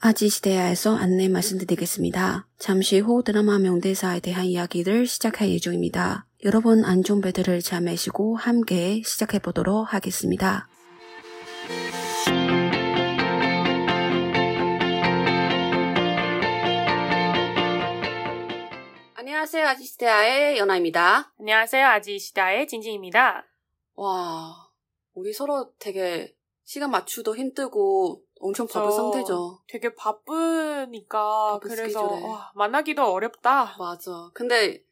아지 시대야에서 안내 말씀드리겠습니다. 잠시 후 드라마 명대사에 대한 이야기를 시작할 예정입니다. 여러분 안전벨트를 잘 매시고 함께 시작해 보도록 하겠습니다. 안녕하세요. 아지 시대야의 연아입니다. 안녕하세요. 아지 시다의 진진입니다. 와, 우리 서로 되게 시간 맞추도 힘들고 엄청 바쁜 저 상태죠. 되게 바쁘니까 바쁜 그래서. 와, 만나기도 어렵다. 맞아. 근데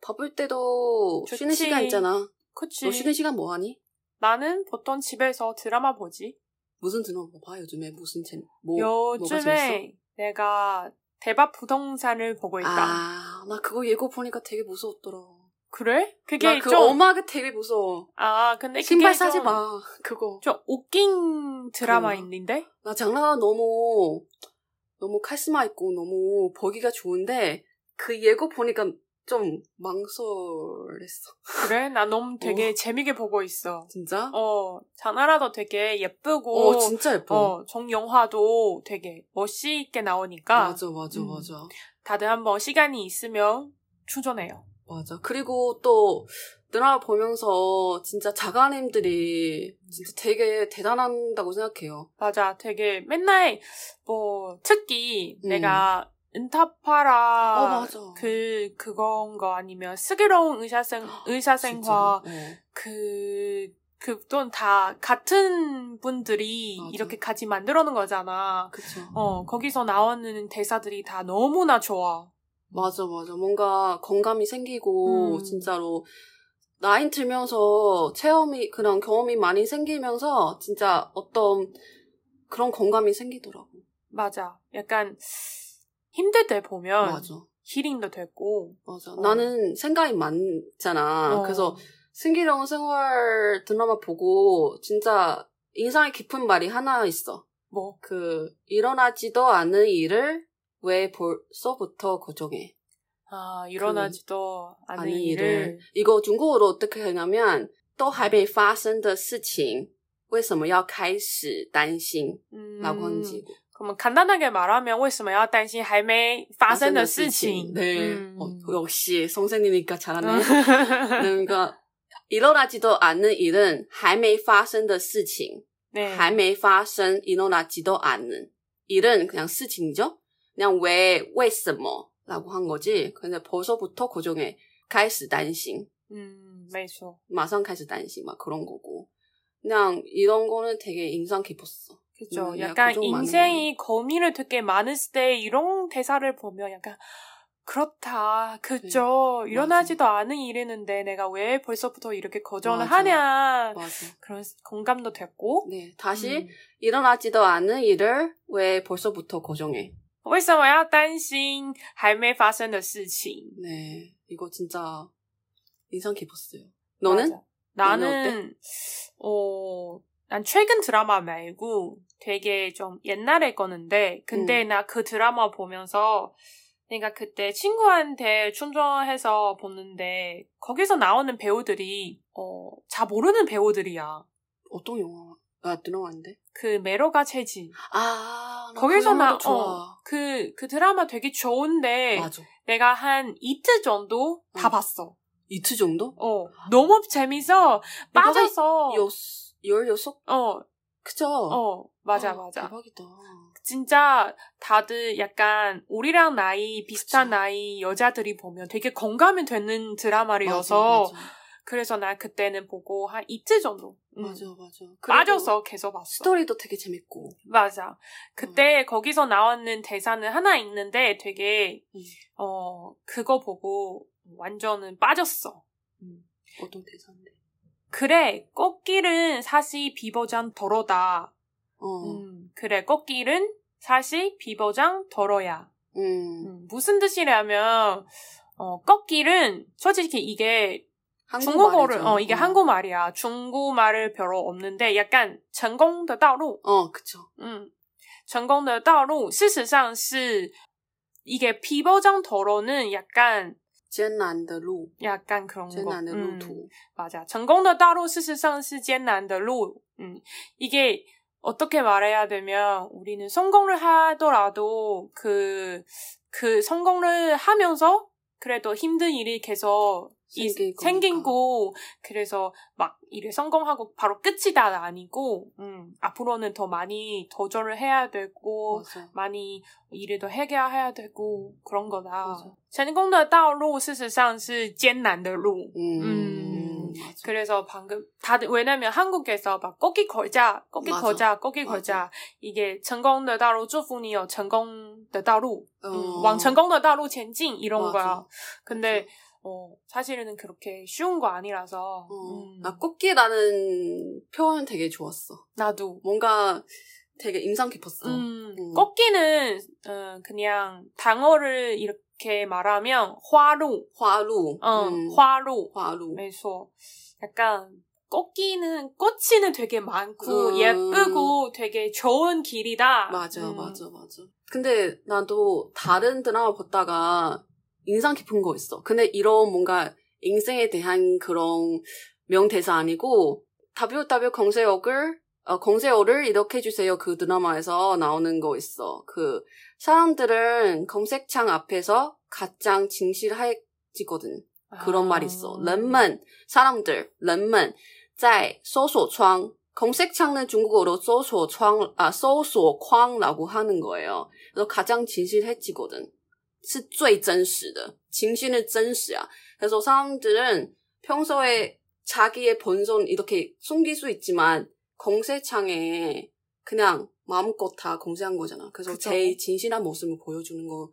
바쁠 때도 쉬는 좋지. 시간 있잖아. 그치? 너 쉬는 시간 뭐 하니? 나는 보통 집에서 드라마 보지. 무슨 드라마 봐 요즘에 무슨 채 뭐? 요즘에 내가 대박 부동산을 보고 있다. 아, 나 그거 예고 보니까 되게 무서웠더라. 그래? 그게 나그 좀 엄마가 되게 무서워. 아, 근데 신발 사지 좀, 마. 그거. 좀 웃긴 드라마 그런가? 있는데? 나 장나가 너무 너무 카리스마 있고 너무 보기가 좋은데 그 예고 보니까 좀 망설였어. 그래? 나 너무 되게 어. 재밌게 보고 있어. 진짜? 어, 자나라도 되게 예쁘고, 어, 진짜 예뻐. 어, 정영화도 되게 멋있게 나오니까 맞아, 맞아, 음. 맞아. 다들 한번 시간이 있으면 추천해요. 맞아. 그리고 또 드라마 보면서 진짜 작가님들이 진짜 되게 대단한다고 생각해요. 맞아. 되게 맨날 뭐 특히 음. 내가 은타파라 어, 맞아. 그 그건 거 아니면 슬기로운 의사생 의사생활 진짜. 어. 그 그돈 다 같은 분들이 맞아. 이렇게 같이 만들어 놓은 거잖아. 그쵸. 어, 거기서 나오는 대사들이 다 너무나 좋아. 맞아, 맞아. 뭔가 건감이 생기고, 음. 진짜로, 나이 들면서 체험이, 그런 경험이 많이 생기면서, 진짜 어떤 그런 건감이 생기더라고. 맞아. 약간 힘들 때 보면 맞아. 힐링도 됐고. 맞아. 어. 나는 생각이 많잖아. 어. 그래서 승기로운 생활 드라마 보고, 진짜 인상이 깊은 말이 하나 있어. 뭐 그, 일어나지도 않은 일을 왜 벌써부터 고정해? 아, 일어나지도 않은 아는 일을. 일을 이거 중국어로 어떻게 하냐면 都还没发生的事情为什么要开始担心 음, 라고 하는 식으로 그러면 간단하게 말하면 为什么要担心还没发生的事情? 네 음. 어, 역시 선생님이니까 잘하네 음. 그러니까 일어나지도 않는 일은 还没发生的事情 네. 还没发生 일어나지도 않는 일은 그냥 事情이죠 그냥 왜, 为什么 라고 한 거지 근데 벌써부터 고정해 开始担心 음, 没错. 마상开始担心막 그런 거고 그냥 이런 거는 되게 인상 깊었어. 그죠. 음, 내가 약간 고정 많은 인생이 고민을 되게 많을 때 이런 대사를 보면 약간 그렇다. 그죠. 일어나지도 않은 일이는데 내가 왜 벌써부터 이렇게 거절을 맞아. 하냐. 맞아. 그런 공감도 됐고. 네 다시 음. 일어나지도 않은 일을 왜 벌써부터 고정해? 为什么要担心还没发生的事情？ 네 이거 진짜 인상 깊었어요. 너는? 맞아. 나는 어, 난 최근 드라마 말고 되게 좀 옛날에 거는데 근데 음. 나 그 드라마 보면서 내가 그때 친구한테 충전해서 보는데 거기서 나오는 배우들이 어, 잘 모르는 배우들이야. 어떤 영화? 아 드라마인데? 그 메로가 체지. 아나 거기서 그나 좋아. 어, 그, 그 드라마 되게 좋은데 맞아. 내가 한 이틀 정도 다 응. 봤어. 이틀 정도? 어, 너무 재밌어. 빠져서. 여 열여섯 어, 그죠? 어, 맞아, 아, 맞아. 대박이다. 진짜 다들 약간 우리랑 나이 비슷한 그쵸. 나이 여자들이 보면 되게 공감이 되는 드라마여서 맞아, 맞아. 그래서 나 그때는 보고 한 이틀 정도 음, 맞아 맞아. 빠져서 계속 봤어. 스토리도 되게 재밌고. 맞아. 그때 거기서 나오는 대사는 하나 있는데 되게 음. 어 그거 보고 완전은 빠졌어. 음. 어떤 대사인데? 그래 꽃길은 사실 비보장 덜어다. 어. 음, 그래 꽃길은 사실 비보장 덜어야. 음. 음, 무슨 뜻이냐면 어, 꺾길은 솔직히 이게. 중국어를 어 이게 어. 한국말이야. 중국말을 별로 없는데 약간 成功的道路 어, 그쵸. 음, 成功的道路事实上是 이게 비보장 도로는 약간 艰难的路， 약간 그런 艰 거. 难的路 음, 途。 맞아. 成功的道路事实上是艰难的路. 음, 이게 어떻게 말해야 되면 우리는 성공을 하더라도 그, 그 성공을 하면서 그래도 힘든 일이 계속 이, 생기고 그래서 막 일을 성공하고 바로 끝이다 아니고 음, 앞으로는 더 많이 도전을 해야 되고 맞아. 많이 일을 더 해결해야 되고 그런 거다. 成功的道路事实上是艰难的路. 음. 음. 그래서 방금 다들 왜냐면 한국에서 막 꼬기 걸자, 꼬기 맞아. 걸자, 꼬기 맞아. 걸자 이게 成功的道路祝福你有成功的道路, 어. 음, 往成功的道路前进 이런 맞아. 거야. 근데 어, 사실은 그렇게 쉬운 거 아니라서. 어, 음. 나 꺾기라는 표현 되게 좋았어. 나도. 뭔가 되게 인상 깊었어. 음, 음. 꺾기는 어, 그냥 단어를 이렇게 말하면 화루. 화루. 어, 음. 화루. 화루. 그래서 약간 꺾기는 꽃이는 되게 많고 음. 예쁘고 되게 좋은 길이다. 맞아, 음. 맞아, 맞아. 근데 나도 다른 드라마 보다가 인상 깊은 거 있어. 근데 이런 뭔가 인생에 대한 그런 명대사 아니고 WW 공세역을 어, 공세어를 이렇게 해주세요. 그 드라마에서 나오는 거 있어. 그 사람들은 검색창 앞에서 가장 진실해지거든. 그런 아... 말 있어. 人们 사람들 人们在搜索窗 검색창은 중국어로 搜索窗 아, 搜索框라고 하는 거예요. 그래서 가장 진실해지거든. 是最真实的. 진실은 真实야. 그래서 사람들은 평소에 자기의 본선 이렇게 숨길 수 있지만 공세창에 그냥 마음껏 다 공세한 거잖아. 그래서 그쵸? 제일 진실한 모습을 보여주는 거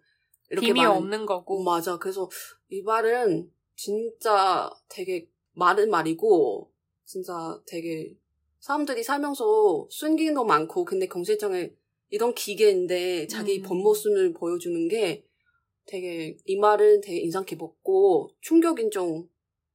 이렇게 힘이 많은, 없는 거고. 맞아. 그래서 이 말은 진짜 되게 많은 말이고 진짜 되게 사람들이 살면서 숨기는 거 많고 근데 공세창에 이런 기계인데 자기 음. 본 모습을 보여주는 게 되게 이 말은 되게 인상 깊었고 충격인 좀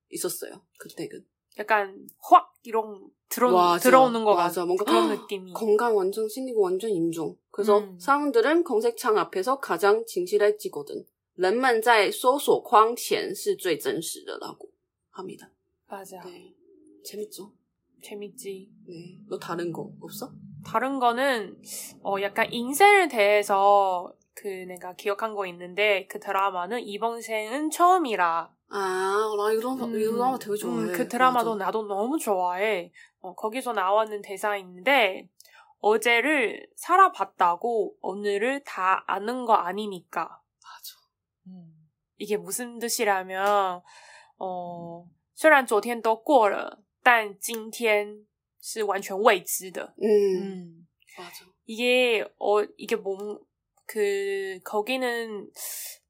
있었어요. 그때는. 약간 확 이런 들어 맞아, 들어오는 거 맞아. 뭔가 그런 느낌이. 건강 완전 생기고 완전 인종. 그래서 음. 사람들은 검색창 앞에서 가장 진실해지거든. 人们在搜索框前是最真实的라고 합니다. 맞아. 네. 재밌죠? 재밌지. 네. 너 다른 거 없어? 다른 거는 어 약간 인생에 대해서 그 내가 기억한 거 있는데 그 드라마는 이번 생은 처음이라. 아, 나 이런 음, 이 드라마 되게 좋아해. 음, 그 드라마도 맞아. 나도 너무 좋아해. 어, 거기서 나왔는 대사 있는데 어제를 살아봤다고 오늘을 다 아는 거 아니니까. 맞아. 음, 이게 무슨 뜻이라면 어, 虽然昨天都过了但今天是完全未知的. 음, 음. 맞아. 이게 어 이게 몸 그 거기는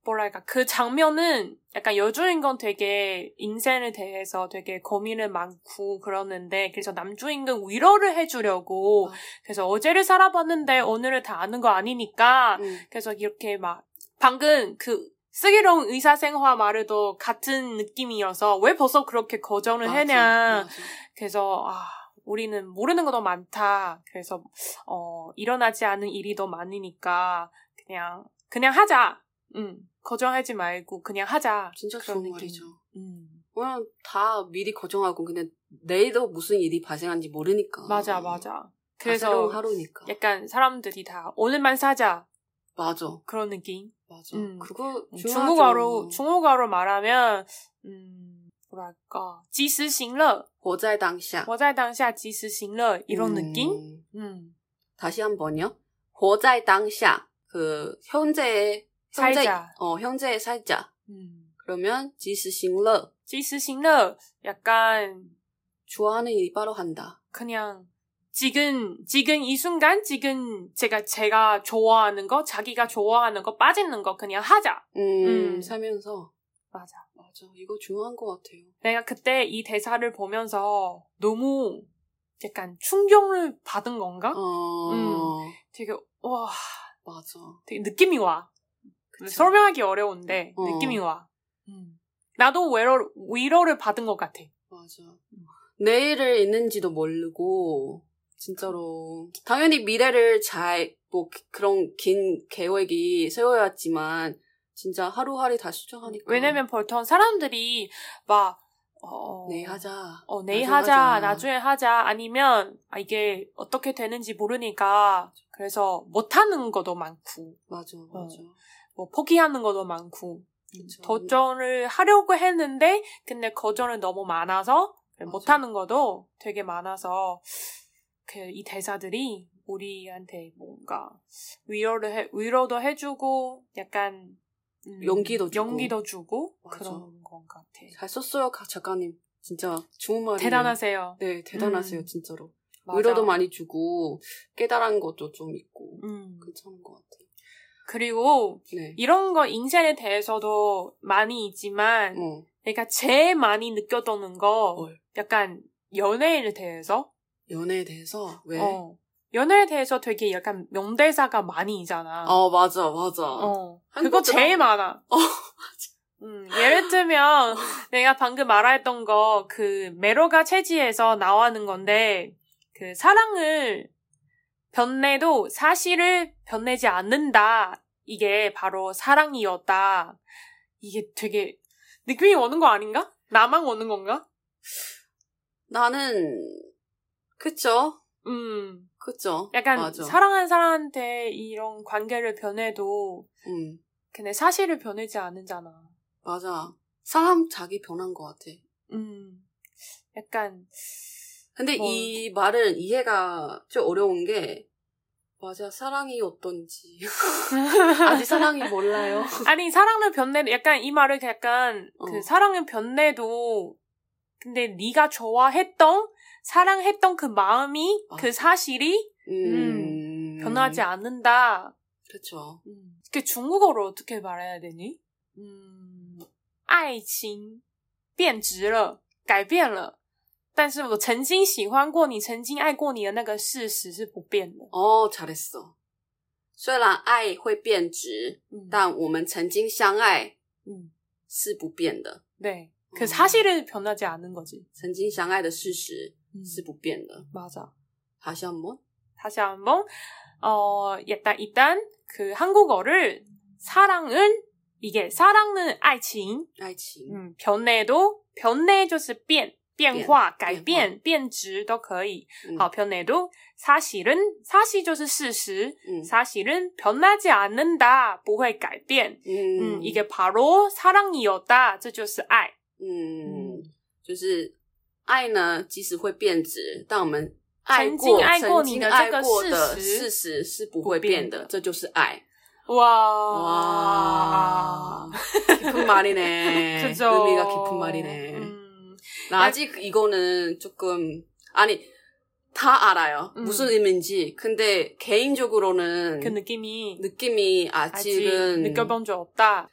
뭐랄까 그 장면은 약간 여주인공 되게 인생에 대해서 되게 고민을 많고 그러는데 그래서 남주인공 위로를 해주려고 어. 그래서 어제를 살아봤는데 오늘을 다 아는 거 아니니까 음. 그래서 이렇게 막 방금 그 슬기로운 의사생활 말에도 같은 느낌이어서 왜 벌써 그렇게 거절을 맞아, 해냐 맞아. 그래서 아 우리는 모르는 것도 많다 그래서 어 일어나지 않은 일이 더 많으니까 그냥 그냥 하자. 응. 거정하지 말고 그냥 하자. 진짜 그런 좋은 말이죠. 음. 그냥 다 미리 거정하고 그냥 내일도 무슨 일이 발생한지 모르니까. 맞아, 맞아. 그래서 하루니까. 약간 사람들이 다 오늘만 사자. 맞아. 그런 느낌. 맞아. 음. 그거 음, 중국어로 중국어로 말하면 음 뭐랄까 及时行乐活在当下活在当下及时行乐 이런 음. 느낌? 음. 다시 한 번요. 活在当下 그 현재의 현재 살자. 어 현재의 살자. 음. 그러면 지스싱러. 지스싱러 약간 좋아하는 일이 바로 한다. 그냥 지금 지금 이 순간 지금 제가 제가 좋아하는 거 자기가 좋아하는 거 빠지는 거 그냥 하자. 음, 음. 살면서 맞아 맞아 이거 중요한 것 같아요. 내가 그때 이 대사를 보면서 너무 약간 충격을 받은 건가? 어... 음, 되게 와 맞아. 되게 느낌이 와. 그쵸? 설명하기 어려운데 어. 느낌이 와. 음. 나도 위로, 위로를 받은 것 같아. 맞아. 음. 내일을 있는지도 모르고 진짜로 당연히 미래를 잘 뭐 그런 긴 계획이 세워야지만 진짜 하루하루 다 수정하니까. 왜냐면 보통 사람들이 막 어, 내일 하자. 어, 내일 나중에 하자, 하자. 나중에 하자, 아니면, 아, 이게 어떻게 되는지 모르니까, 그래서 못하는 것도 많고, 맞아, 맞아. 뭐, 포기하는 것도 많고, 그쵸. 도전을 하려고 했는데, 근데 거절은 너무 많아서, 맞아. 못하는 것도 되게 많아서, 그, 이 대사들이 우리한테 뭔가, 위로를 해, 위로도 해주고, 약간, 음, 용기도 주고. 용기도 주고, 맞아. 그런 것 같아. 잘 썼어요, 가- 작가님. 진짜 좋은 말이에요. 대단하세요. 네, 대단하세요, 음. 진짜로. 맞아. 위로도 많이 주고 깨달은 것도 좀 있고 음. 괜찮은 것 같아요. 그리고 네. 이런 거 인생에 대해서도 많이 있지만 어. 내가 제일 많이 느꼈던 거 뭘? 약간 연애에 대해서 연애에 대해서 왜? 어, 어. 연애에 대해서 되게 약간 명대사가 많이 있잖아. 맞아, 맞아. 어. 그거 제일 많아. 음, 예를 들면 내가 방금 말했던 거 그 메로가 체지에서 나오는 건데 그 사랑을 변내도 사실을 변내지 않는다. 이게 바로 사랑이었다. 이게 되게 느낌이 오는 거 아닌가? 나만 오는 건가? 나는 그쵸, 음, 그쵸. 약간 맞아. 사랑하는 사람한테 이런 관계를 변해도 음, 근데 사실을 변하지 않는잖아. 맞아. 사람 자기 변한 것 같아. 음, 약간 근데 뭐. 이 말은 이해가 좀 어려운 게 맞아 사랑이 어떤지 아직 사랑이 몰라요. 아니 사랑을 변내도 약간 이 말을 약간 어. 그 사랑을 변내도 근데 네가 좋아했던 사랑했던 그 마음이 그 맞아. 사실이 음, 변하지 않는다. 그렇죠. 음. 그 중국어로 어떻게 말해야 되니? 음, 爱情变质了，改变了。 但是我曾经喜欢过你，曾经爱过你的那个事实是不变的。 어 잘했어. 虽然爱会变质，嗯，但我们曾经相爱嗯，是不变的。 네. 그 음. 사실은 변하지 않는 거지. 曾经相爱的事实 음. 是不变的。 맞아. 다시 한번. 다시 한번 어 일단 일단 그 한국어를 사랑은 이게 사랑은 爱情爱情， 음, 변해도 변해 就是变 变化改变变变质都可以嗯好변해도 사실은 사실 就是事实 음, 사실은 변하지 않는다 不会改变 음, 음, 이게 바로 사랑이었다 这就是爱 음, 就是爱呢，即使会变质，但我们爱过、曾经爱过曾经你的这个爱过的事实事实是不会变的，不变的这就是爱。 와, 와, 깊은 말이네. 그죠 의미가 깊은 말이네. 아직 이거는 조금 아니 다 알아요. 음. 무슨 의미인지. 근데 개인적으로는 그 느낌이 느낌이 아직 아직은 느껴본 적 없다.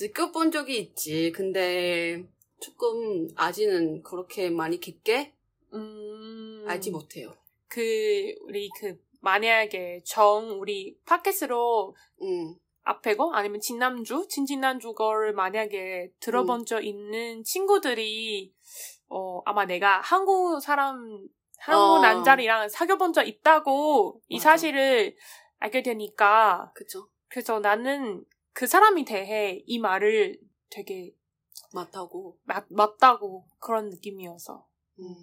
느껴본 적이 있지. 근데 조금 아직은 그렇게 많이 깊게 음, 알지 못해요. 그 우리 그 만약에 정 우리 팟캐스트로 음, 앞에 거 아니면 진남주 진진남주 거를 만약에 들어본 적 있는 친구들이 어 아마 내가 한국 사람 한국 어. 남자리랑 사귀어본 적 있다고 이 맞아. 사실을 알게 되니까 그죠. 그래서 나는 그 사람이 대해 이 말을 되게 맞다고. 맞, 맞다고 그런 느낌이어서 음.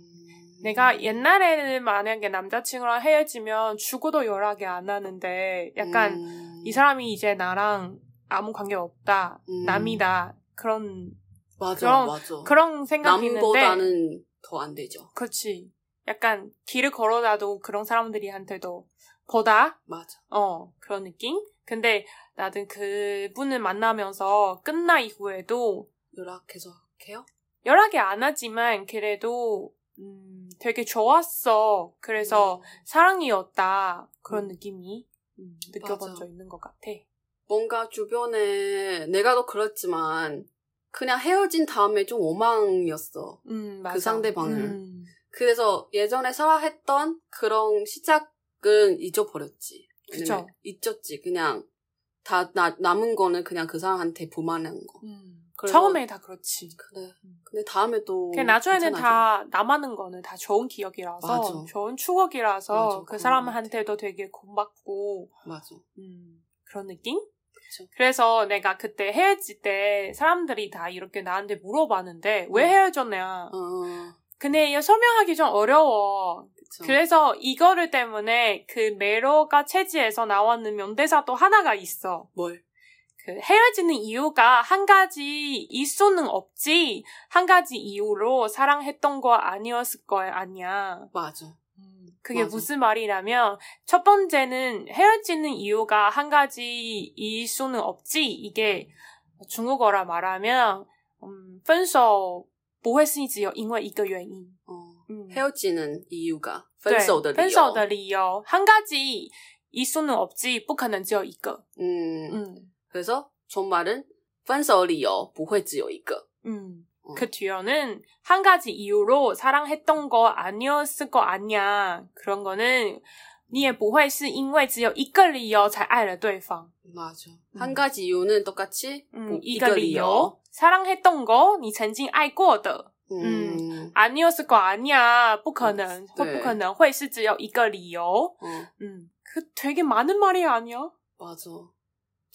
내가 옛날에는 만약에 남자친구랑 헤어지면 죽어도 연락이 안 하는데 약간 음. 이 사람이 이제 나랑 아무 관계 없다 음. 남이다 그런 맞아, 그런- 맞아. 그런 생각이 있는데 남보다는 더 안 되죠. 그렇지 약간 길을 걸어다도 그런 사람들이한테도 보다 맞아. 어 그런 느낌 근데 나는 그분을 만나면서 끝나 이후에도 연락해서 해요? 연락이 안 하지만 그래도 음, 되게 좋았어. 그래서 음. 사랑이었다. 그런 음. 느낌이 음, 느껴본. 적 있는 것 같아. 뭔가 주변에 내가 더 그렇지만 그냥 헤어진 다음에 좀 오망이었어. 음, 맞아. 그 상대방을. 음, 그래서 예전에 살아했던 그런 시작은 잊어버렸지. 그쵸. 잊었지. 그냥 다 나, 남은 거는 그냥 그 사람한테 불만한 거. 음. 처음에 다 그렇지. 그래. 음. 근데 다음에 또그 나중에는 괜찮아져. 다 남아는 거는 다 좋은 기억이라서 맞아. 좋은 추억이라서 맞아, 그 사람한테도 되게 고맙고 맞아. 음, 그런 느낌? 그쵸. 그래서 내가 그때 헤어질 때 사람들이 다 이렇게 나한테 물어봤는데 왜 음. 헤어졌냐. 어, 근데 이거 설명하기 좀 어려워. 그쵸. 그래서 이거를 때문에 그 메로가 체지에서 나왔는 명대사도 하나가 있어. 뭘? 그 헤어지는 이유가 한 가지 있수는 없지 한 가지 이유로 사랑했던 거 아니었을 거 아니야. 맞아. 그게 맞아. 무슨 말이냐면 첫 번째는 헤어지는 이유가 한 가지일 수는 없지 이게 중국어라 말하면 음, 分手不会是只有因为一个原因。 어, 음. 헤어지는 이유가 对分手的理由.分手的理由한 가지 일 수는 없지 不可能只有一个。 음, 음. 그래서 존말은 分手理由不会只有一个. 음. 어. 그 뒤에는 한 가지 이유로 사랑했던 거 아니었을 거 아니야. 그런 거는 你也不会是因为只有一个理由才爱了对方。 맞아. 음. 한 가지 이유는 똑같이 嗯 뭐 ，一个理由，사랑했던 거，你曾经爱过的， 음, 아니었을 거 아니야，不可能，或 네 不可能会是只有一个理由。 어, 음, 그 되게 많은 말이 아니야? 맞아.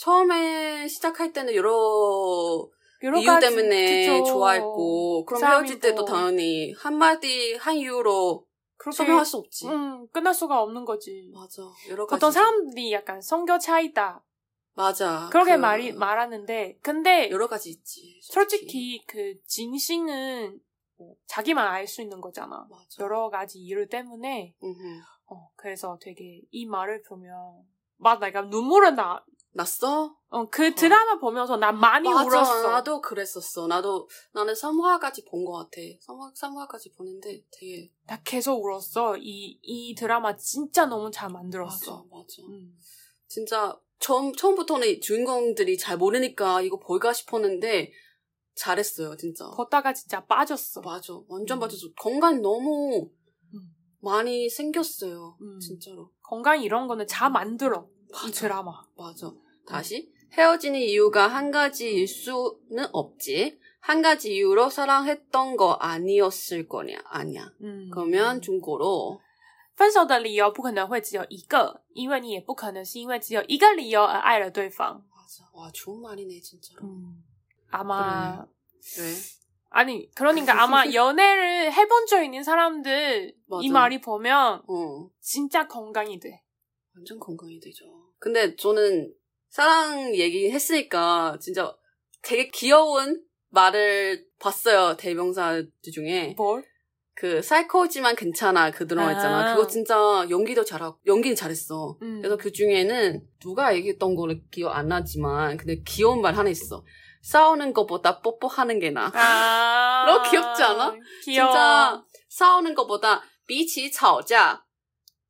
처음에 시작할 때는 여러 이유 때문에 그죠. 좋아했고, 그럼. 헤어질 때도 당연히 한마디, 한 이유로 그렇게 설명할 수 없지. 음, 끝날 수가 없는 거지. 맞아. 여러 가지. 보통 사람들이 약간 성격 차이다. 맞아. 그렇게 그 말이 말하는데, 근데 여러 가지 있지. 솔직히 그 진심은 뭐 자기만 알 수 있는 거잖아. 맞아. 여러 가지 이유 때문에. 어, 그래서 되게 이 말을 보면 막 내가 눈물은 나. 났어? 어, 그 드라마 보면서 나 많이 맞아. 울었어. 나도 그랬었어. 나도 나는 3화까지 본 것 같아. 3화 3화까지 보는데 되게 나 계속 울었어. 이, 이 드라마 진짜 너무 잘 맞아, 만들었어. 맞아. 음. 진짜 처음 처음부터는 주인공들이 잘 모르니까 이거 볼까 싶었는데 잘했어요, 진짜. 보다가 진짜 빠졌어. 맞아. 완전 음. 맞았어. 건강 너무 음. 많이 생겼어요. 음. 진짜로. 건강 이런 거는 잘 만들어. 이 맞아. 드라마. 맞아. 다시 헤어지는 이유가 한 가지일 수는 없지. 한 가지 이유로 사랑했던 거 아니었을 거냐? 아니야. 음. 그러면 중고로 分手的理由不可能会只有一个，因为你也不可能是因为只有一个理由而爱了对方。 맞아. 와, 좋은 말이네, 진짜로. 음. 아마 왜? 아니 그러니까 아마 연애를 해본 적 있는 사람들 맞아. 이 말이 보면 어. 진짜 건강이 돼. 완전 건강이 되죠. 근데 저는 사랑 얘기 했으니까 진짜 되게 귀여운 말을 봤어요. 대명사들 중에. 뭘? 그 사이코지만 괜찮아 그 드라마 아. 있잖아. 그거 진짜 연기도 잘하고 연기는 잘했어. 음. 그래서 그 중에는 누가 얘기했던 거를 기억 안 나지만 근데 귀여운 말 하나 있어. 싸우는 것보다 뽀뽀하는 게 나아. 아 너무 귀엽지 않아? 귀여워. 진짜 싸우는 것보다 比起吵架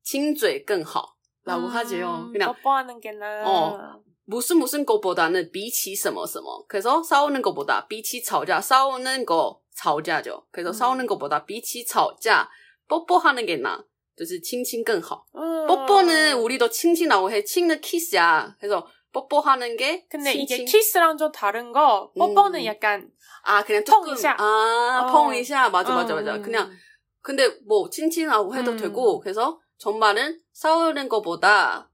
亲嘴更好. 라고 음, 하지요. 그냥 뽀뽀하는 게 나. 어. 무슨 무슨 것보다는 比起什么什么. 그래서 싸우는 것보다 比起吵架 싸우는 거 吵架죠. 그래서 음. 싸우는 것보다 比起吵架 뽀뽀하는 게 나. 就是亲亲更好. 음. 뽀뽀는 우리도 칭칭이라고 해. 칭은 키스야. 그래서 뽀뽀하는 게 근데 이게 칭칭. 키스랑 좀 다른 거 뽀뽀는 음. 약간 아 그냥 碰 조금 一下. 아 어. 펑이샤 맞아 맞아 음, 맞아. 음. 그냥 근데 뭐 칭칭하고 해도 음. 되고 그래서 정말은 싸우는 것보다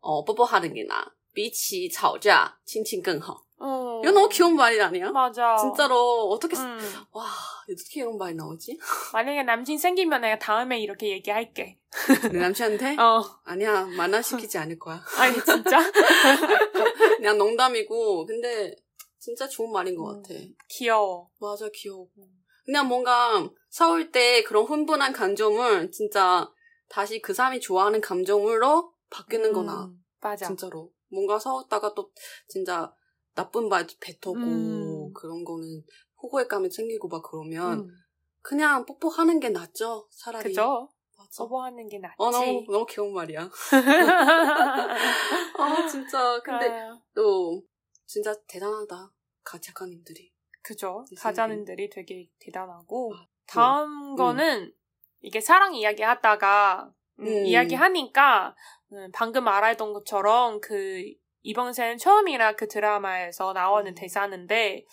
어 뽀뽀하는 게 나. 比起吵架 칭칭 更好. 어. 이거 너무 귀여운 말이 아니야? 맞아. 진짜로 어떻게 쓰- 음. 와 어떻게 이런 말이 나오지? 만약에 남친 생기면 내가 다음에 이렇게 얘기할게. 내 남친한테 어. 아니야 만나시키지 않을 거야. 아니 진짜? 그냥 농담이고 근데 진짜 좋은 말인 것 같아. 귀여워. 맞아 귀여워. 그냥 뭔가 싸울 때 그런 훈분한 감정을 진짜 다시 그 사람이 좋아하는 감정으로 바뀌는 거나 음, 맞아. 진짜로 뭔가 싸웠다가 또 진짜 나쁜 말 뱉어고 음. 그런 거는 호구의감이 생기고 막 그러면 음, 그냥 뽀뽀하는 게 낫죠 차라리 그죠? 맞아. 뽀뽀하는 게 낫지. 어 너무 너무 귀여운 말이야 아 진짜 근데 아, 또 진짜 대단하다 가 작가님들이 그죠? 내 가자님들이 되게 대단하고 아, 다음 거는 이게 사랑 이야기 하다가 음, 음. 이야기 하니까 음, 방금 말했던 것처럼 그 이번 생 처음이라 그 드라마에서 나오는 음. 대사인데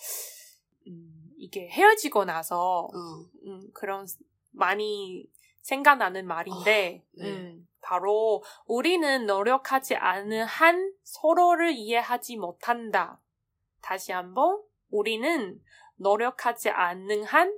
음, 이게 헤어지고 나서 어 음, 그런 많이 생각나는 말인데, 아, 네. 음, 바로 우리는 노력하지 않은 한 서로를 이해하지 못한다. 다시 한번 우리는 노력하지 않는 한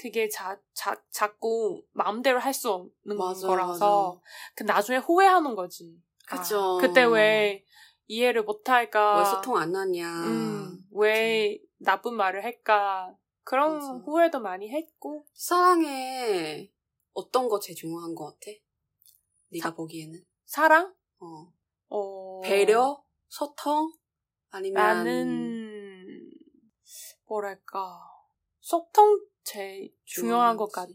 그게 자, 자, 자꾸 마음대로 할 수 없는 맞아, 거라서 그 나중에 후회하는 거지. 그쵸. 아, 그때 왜 이해를 못할까? 왜 소통 안 하냐. 음, 왜 나쁜 말을 할까? 그런 맞아. 후회도 많이 했고. 사랑에 어떤 거 제일 중요한 것 같아? 네가 보기에는? 사랑? 어. 어, 배려? 소통? 아니면 나는 뭐랄까 소통 제일 중요한 것 같아.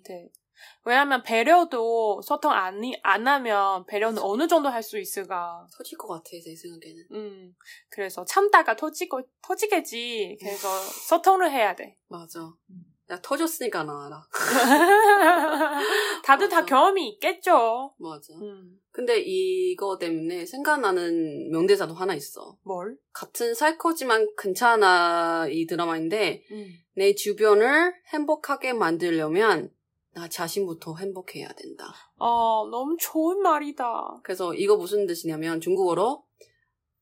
왜냐하면 배려도 소통 안, 안 하면 배려는 어느 정도 할 수 있을까. 터질 것 같아 내 생각에는. 음, 그래서 참다가 터지고, 터지겠지. 그래서 소통을 해야 돼. 맞아. 음. 야 터졌으니까 나 알아. 다들 다 맞아. 경험이 있겠죠. 맞아. 음, 근데 이거 때문에 생각나는 명대사도 하나 있어. 뭘? 같은 사이코지만 괜찮아 이 드라마인데 음. 내 주변을 행복하게 만들려면 나 자신부터 행복해야 된다. 어, 너무 좋은 말이다. 그래서 이거 무슨 뜻이냐면 중국어로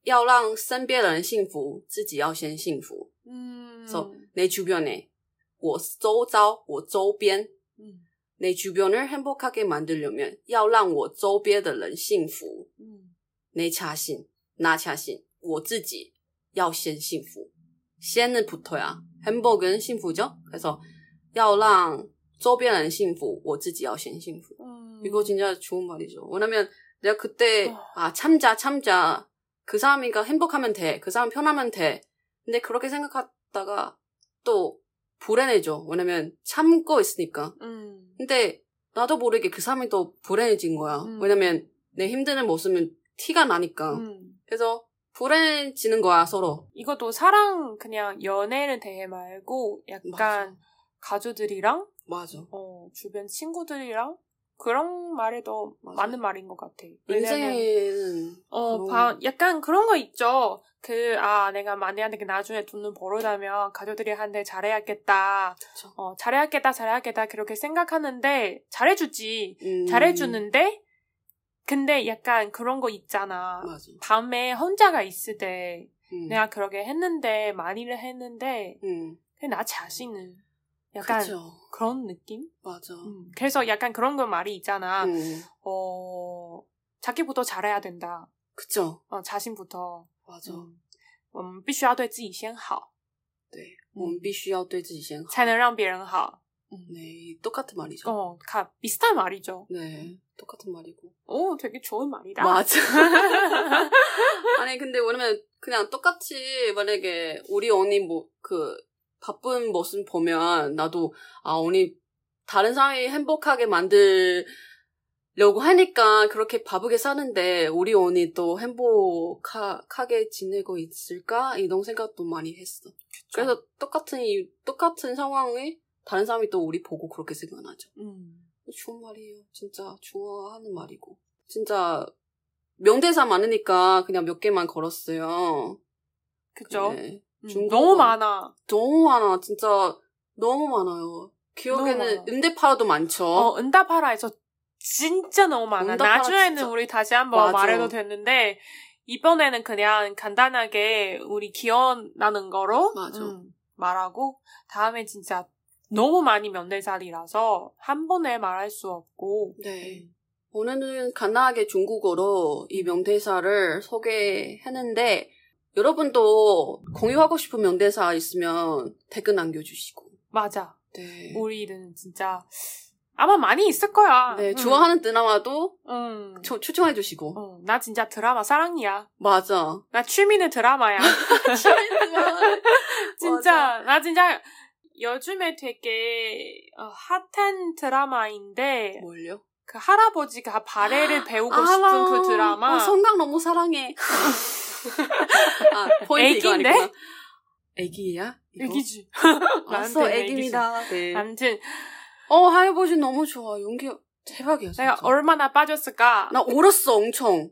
要让身边人幸福，自己要先幸福。 음, 그래서 내 주변에 我周遭我周边 음, 내 주변을 행복하게 만들려면 要让我周边的人幸福。 음. 내 자신, 나 자신, 我自己要先幸福。先은 붙어야 행복은幸福죠. 그래서 要让周边人幸福，我自己要先幸福。 음. 이거 진짜 좋은 말이죠. 왜냐면 내가 그때 어. 아 참자 참자 그 사람이가 행복하면 돼. 그 사람 편하면 돼. 근데 그렇게 생각하다가 또 불안해져. 왜냐면 참고 있으니까. 음. 근데 나도 모르게 그 사람이 또 불안해진 거야. 음. 왜냐면 내 힘드는 모습은 티가 나니까. 음. 그래서 불안해지는 거야 서로. 이것도 사랑 그냥 연애를 대해 말고 약간 맞아. 가족들이랑 맞아. 어, 주변 친구들이랑 그런 말에도 맞아. 맞는 말인 것 같아. 인생에는 어, 그런- 바- 약간 그런 거 있죠. 그, 아, 내가 만약에 나중에 돈을 벌어다면 가족들이 한테 잘해야겠다. 그쵸. 어, 잘해야겠다, 잘해야겠다. 그렇게 생각하는데, 잘해주지. 음, 잘해주는데, 근데 약간 그런 거 있잖아. 맞아. 밤에 혼자가 있을 때, 음. 내가 그렇게 했는데, 많이를 했는데, 음. 나 자신은 약간 그쵸. 그런 느낌? 맞아. 음, 그래서 약간 그런 거 말이 있잖아. 음. 어, 자기부터 잘해야 된다. 그쵸. 어, 자신부터. 맞아. 嗯，我们必须要对自己先好，对，我们必须要对自己先好。才能让别人好。 네, 똑같은 말이죠. 어, 가, 비슷한 말이죠. 네, 똑같은 말이고. 오, 되게 좋은 말이다. 맞아. 아니, 근데 왜냐면 그냥 똑같이 만약에 우리 언니 뭐, 그, 바쁜 모습 보면 나도, 아, 언니 다른 사람이 행복하게 만들려고 하니까 그렇게 바쁘게 사는데 우리 언니 또 행복하게 지내고 있을까? 이런 생각도 많이 했어. 그래서 똑같은 이, 똑같은 상황에 다른 사람이 또 우리 보고 그렇게 생각하죠. 음, 좋은 말이에요. 진짜 좋아하는 말이고. 진짜 명대사 많으니까 그냥 몇 개만 걸었어요. 그죠? 네. 음, 중국어. 너무 많아. 너무 많아. 진짜 너무 많아요. 기억에는. 음대파도 많죠. 어, 은다파라에서 진짜 너무 많아. 나중에는 진짜. 우리 다시 한번 맞아. 말해도 됐는데, 이번에는 그냥 간단하게 우리 기억나는 거로. 음, 말하고, 다음에 진짜 너무 많이 면대살이라서 한 번에 말할 수 없고, 네. 오늘은 간단하게 중국어로 이 명대사를 소개했는데 여러분도 공유하고 싶은 명대사 있으면 댓글 남겨주시고. 맞아. 네. 우리는 진짜 아마 많이 있을 거야. 네, 응. 좋아하는 드라마도 응. 추, 추천해주시고. 어, 나 진짜 드라마 사랑이야. 맞아. 나 취미는 드라마야. 진짜 나 진짜 요즘에 되게 어, 핫한 드라마인데 뭘요? 그 할아버지가 바레를 배우고 아, 싶은 알아. 그 드라마. 어, 성강 너무 사랑해. 아, 포인트 이거? 아니구나. 애기야? 이거? 애기지. 나한테는 애기입니다. 네. 아무튼 어, 할아버지 너무 좋아. 연기 대박이야, 진짜. 내가 얼마나 빠졌을까? 나 울었어, 엄청.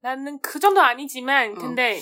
나는 그 정도 아니지만 어. 근데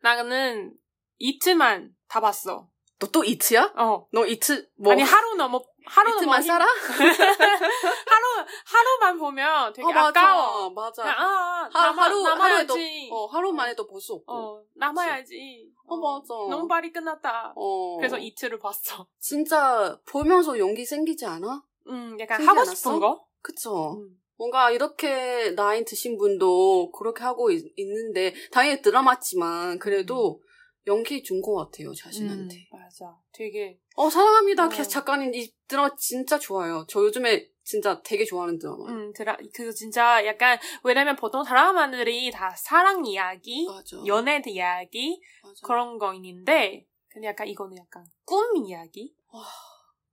나는 이틀만 다 봤어. 너 또 이트야? 어. 너 이트, 뭐. 아니 하루 넘어 하루 넘어 이트만 살아? 하루 하루만 보면 되게 어, 맞아. 아까워. 맞아. 그냥, 아, 아, 하- 남아, 하루, 하루에도, 남아야지. 어, 하루만 해도 볼 수 없고. 어, 남아야지. 어, 맞아. 너무 빨리 끝났다. 어. 그래서 이틀을 봤어. 진짜 보면서 용기 생기지 않아? 음, 약간 하고 않았어? 싶은 거? 그쵸? 음. 뭔가 이렇게 나이 드신 분도 그렇게 하고 있, 는데 당연히 드라마지만 그래도 연기 준 것 같아요, 자신한테. 음, 맞아. 되게 어, 사랑합니다. 어. 캐 작가님. 이 드라마 진짜 좋아요. 저 요즘에 진짜 되게 좋아하는 드라마. 음, 드라, 그 진짜 약간, 왜냐면 보통 드라마들이 다 사랑 이야기, 맞아. 연애 이야기, 맞아. 그런 거 있는데, 근데 약간 이거는 약간 꿈 이야기? 와.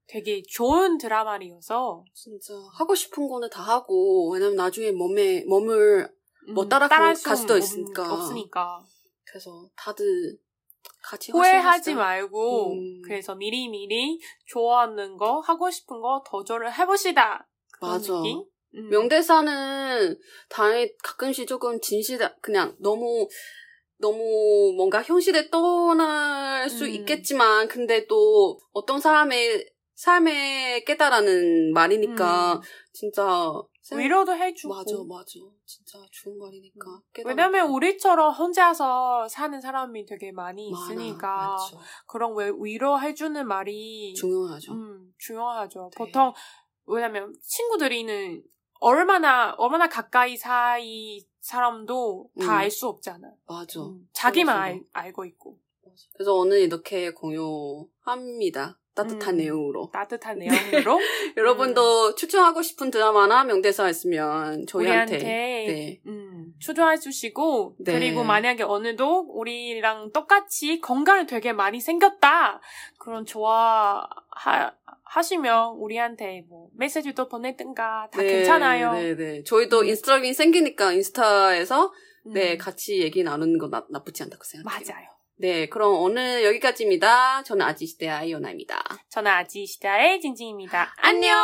되게 좋은 드라마리여서, 진짜 하고 싶은 거는 다 하고 왜냐면 나중에 몸에 몸을 뭐 음, 따라갈 따라할 수 가수도 없- 있으니까. 없으니까. 그래서 다들 후회하지? 말고, 음. 그래서 미리 미리 좋아하는 거, 하고 싶은 거 도전을 해보시다. 그런 맞아. 느낌? 음. 명대사는 당연히 가끔씩 조금 진실 그냥 너무 너무 뭔가 현실에 떠날 수 음. 있겠지만 근데 또 어떤 사람의 삶에 깨달라는 말이니까 음. 진짜 위로도 해주고. 맞아 맞아 진짜 좋은 말이니까 깨달아. 왜냐면 우리처럼 혼자서 사는 사람이 되게 많이 많아, 있으니까 맞죠. 그런 왜 위로해주는 말이 중요하죠. 음, 중요하죠. 네. 보통 왜냐면 친구들이는 얼마나 얼마나 가까이 사이 사람도 다 음. 알수 없잖아. 맞아. 음, 자기만 알. 알고 있고 그래서 오늘 이렇게 공유합니다. 따뜻한 음. 내용으로. 따뜻한 내용으로 여러분도 추천하고 싶은 드라마나 명대사 있으면 저희한테 네. 음, 추천해 주시고 네. 그리고 만약에 어느도 우리랑 똑같이 건강을 되게 많이 생겼다 그런 좋아 하, 하시면 우리한테 뭐 메시지도 보내든가 다 네, 괜찮아요. 네, 네. 저희도 인스타그램이 생기니까 인스타에서 음, 네 같이 얘기 나누는 거 나, 나쁘지 않다고 생각해요. 맞아요. 네, 그럼 오늘 여기까지입니다. 저는 아지시대 아이오나입니다. 저는 아지시다의 징징입니다. 안녕.